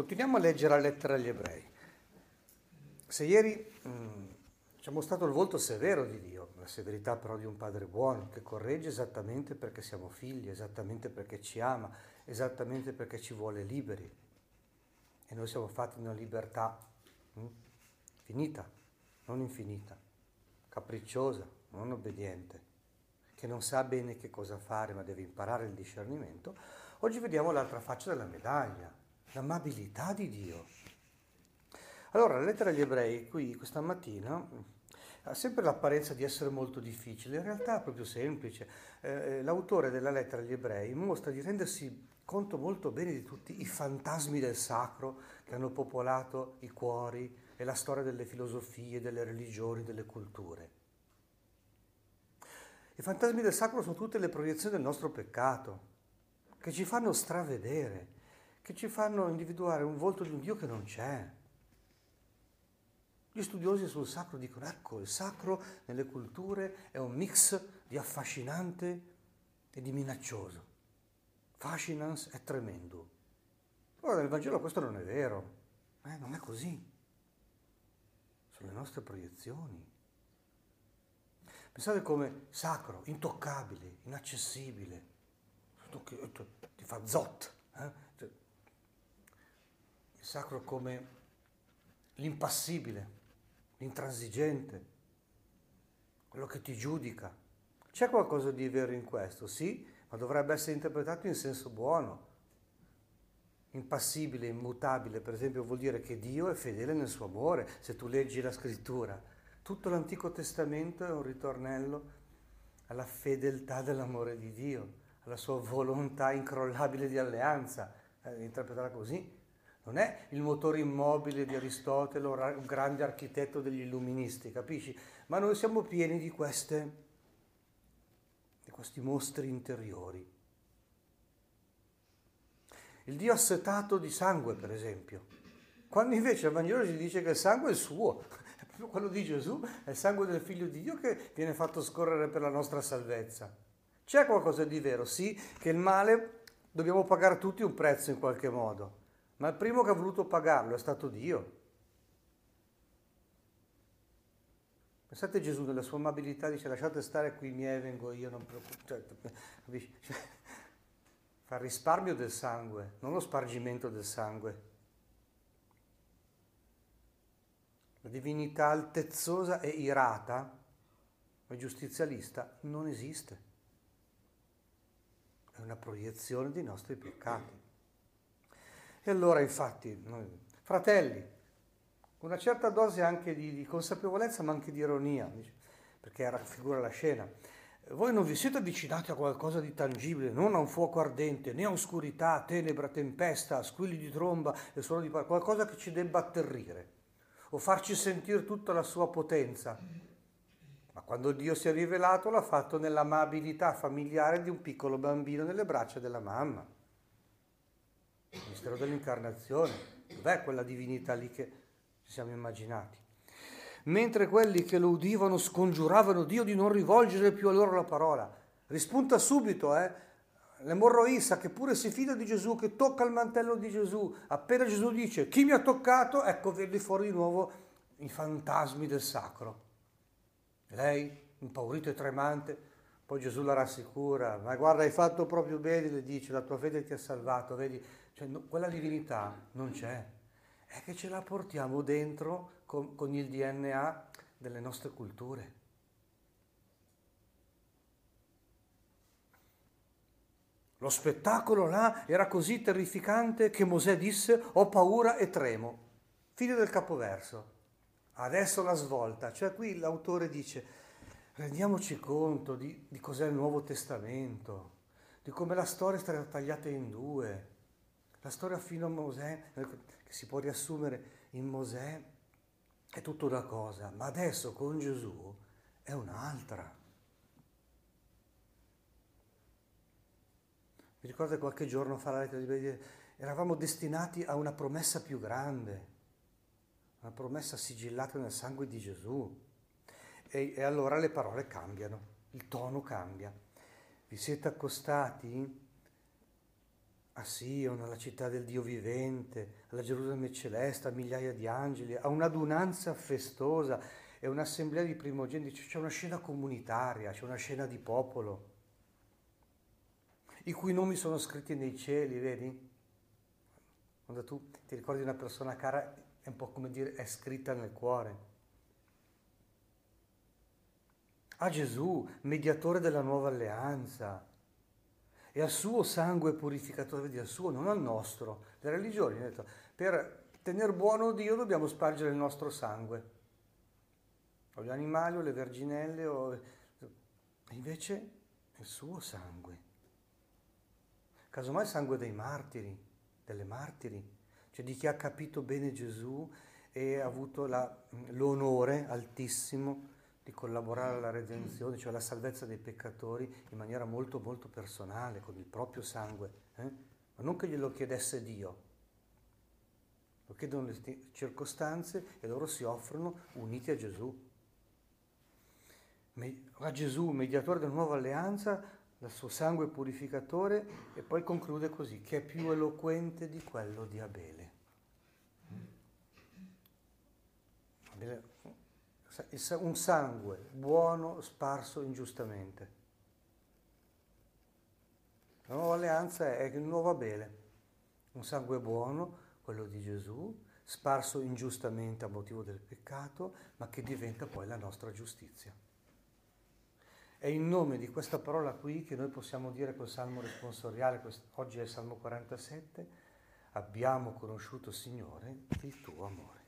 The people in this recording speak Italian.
Continuiamo a leggere la lettera agli ebrei. Se ieri mm, ci ha mostrato il volto severo di Dio, la severità però di un padre buono che corregge esattamente perché siamo figli, esattamente perché ci ama, esattamente perché ci vuole liberi. E noi siamo fatti in una libertà mh, mm, finita, non infinita, capricciosa, non obbediente, che non sa bene che cosa fare ma deve imparare il discernimento. Oggi vediamo l'altra faccia della medaglia, l'amabilità di Dio. Allora, la lettera agli ebrei qui questa mattina ha sempre l'apparenza di essere molto difficile, in realtà è proprio semplice. Eh, eh, l'autore della lettera agli ebrei mostra di rendersi conto molto bene di tutti i fantasmi del sacro che hanno popolato i cuori e la storia delle filosofie, delle religioni, delle culture. I fantasmi del sacro sono tutte le proiezioni del nostro peccato, che ci fanno stravedere, che ci fanno individuare un volto di un Dio che non c'è. Gli studiosi sul sacro dicono, ecco, il sacro nelle culture è un mix di affascinante e di minaccioso. Fascinans è tremendo. Ora nel Vangelo questo non è vero, eh, non è così. Sono le nostre proiezioni. Pensate come sacro, intoccabile, inaccessibile, ti fa zot. Sacro come l'impassibile, l'intransigente, quello che ti giudica. C'è qualcosa di vero in questo, sì, ma dovrebbe essere interpretato in senso buono. Impassibile, immutabile, per esempio, vuol dire che Dio è fedele nel suo amore, se tu leggi la scrittura. Tutto l'Antico Testamento è un ritornello alla fedeltà dell'amore di Dio, alla sua volontà incrollabile di alleanza, eh, interpretata così non è il motore immobile di Aristotele, un grande architetto degli illuministi, capisci? Ma noi siamo pieni di, queste, di questi mostri interiori. Il Dio assetato di sangue, per esempio, quando invece il Vangelo ci dice che il sangue è suo, è proprio quello di Gesù, è il sangue del Figlio di Dio che viene fatto scorrere per la nostra salvezza. C'è qualcosa di vero, sì, che il male dobbiamo pagare tutti un prezzo in qualche modo ma il primo che ha voluto pagarlo è stato Dio. Pensate Gesù nella sua amabilità dice lasciate stare qui i miei, vengo io, non preoccupate. Cioè, cioè, fa risparmio del sangue, non lo spargimento del sangue. La divinità altezzosa e irata, ma giustizialista, non esiste. È una proiezione dei nostri peccati. E allora infatti, noi, fratelli, una certa dose anche di, di, consapevolezza ma anche di ironia, perché raffigura la scena. Voi non vi siete avvicinati a qualcosa di tangibile, non a un fuoco ardente, né a oscurità, tenebra, tempesta, squilli di tromba e suono di parola, qualcosa che ci debba atterrire o farci sentire tutta la sua potenza. Ma quando Dio si è rivelato l'ha fatto nell'amabilità familiare di un piccolo bambino nelle braccia della mamma il mistero dell'incarnazione, dov'è quella divinità lì che ci siamo immaginati? Mentre quelli che lo udivano scongiuravano Dio di non rivolgere più a loro la parola. Rispunta subito, eh? L'emorroissa che pure si fida di Gesù, che tocca il mantello di Gesù. Appena Gesù dice chi mi ha toccato, ecco vedi fuori di nuovo i fantasmi del sacro. Lei, impaurita e tremante, poi Gesù la rassicura, ma guarda hai fatto proprio bene, le dice, la tua fede ti ha salvato, vedi, cioè, no, quella divinità non c'è, è che ce la portiamo dentro con, con il DNA delle nostre culture. Lo spettacolo là era così terrificante che Mosè disse ho paura e tremo. Fine del capoverso. Adesso la svolta, cioè qui l'autore dice rendiamoci conto di, di cos'è il Nuovo Testamento, di come la storia è stata tagliata in due, la storia fino a Mosè, che si può riassumere in Mosè, è tutta una cosa, ma adesso con Gesù è un'altra. Mi ricordo che qualche giorno fa la lettera di Bedia, eravamo destinati a una promessa più grande, una promessa sigillata nel sangue di Gesù. E, e allora le parole cambiano, il tono cambia. Vi siete accostati a Sion, alla città del Dio vivente, alla Gerusalemme celeste, a migliaia di angeli, a un'adunanza festosa e un'assemblea di primogeniti, c'è una scena comunitaria, c'è una scena di popolo, i cui nomi sono scritti nei cieli, vedi? Quando tu ti ricordi una persona cara, è un po' come dire, è scritta nel cuore. A Gesù, mediatore della nuova alleanza, e al suo sangue purificatore, vedi, al suo, non al nostro. Le religioni detto, per tenere buono Dio dobbiamo spargere il nostro sangue, o gli animali, o le verginelle, o... invece è il suo sangue. Casomai il sangue dei martiri, delle martiri, cioè di chi ha capito bene Gesù e ha avuto la, l'onore altissimo di collaborare alla redenzione, cioè alla salvezza dei peccatori in maniera molto molto personale, con il proprio sangue, eh? ma non che glielo chiedesse Dio. Lo chiedono le circostanze e loro si offrono uniti a Gesù. A Gesù, mediatore della nuova alleanza, dal suo sangue purificatore e poi conclude così, che è più eloquente di quello di Abele. Abele un sangue buono sparso ingiustamente. La nuova alleanza è il nuovo Abele, un sangue buono, quello di Gesù, sparso ingiustamente a motivo del peccato, ma che diventa poi la nostra giustizia. È in nome di questa parola qui che noi possiamo dire col Salmo responsoriale, oggi è il Salmo 47, abbiamo conosciuto, Signore, il tuo amore.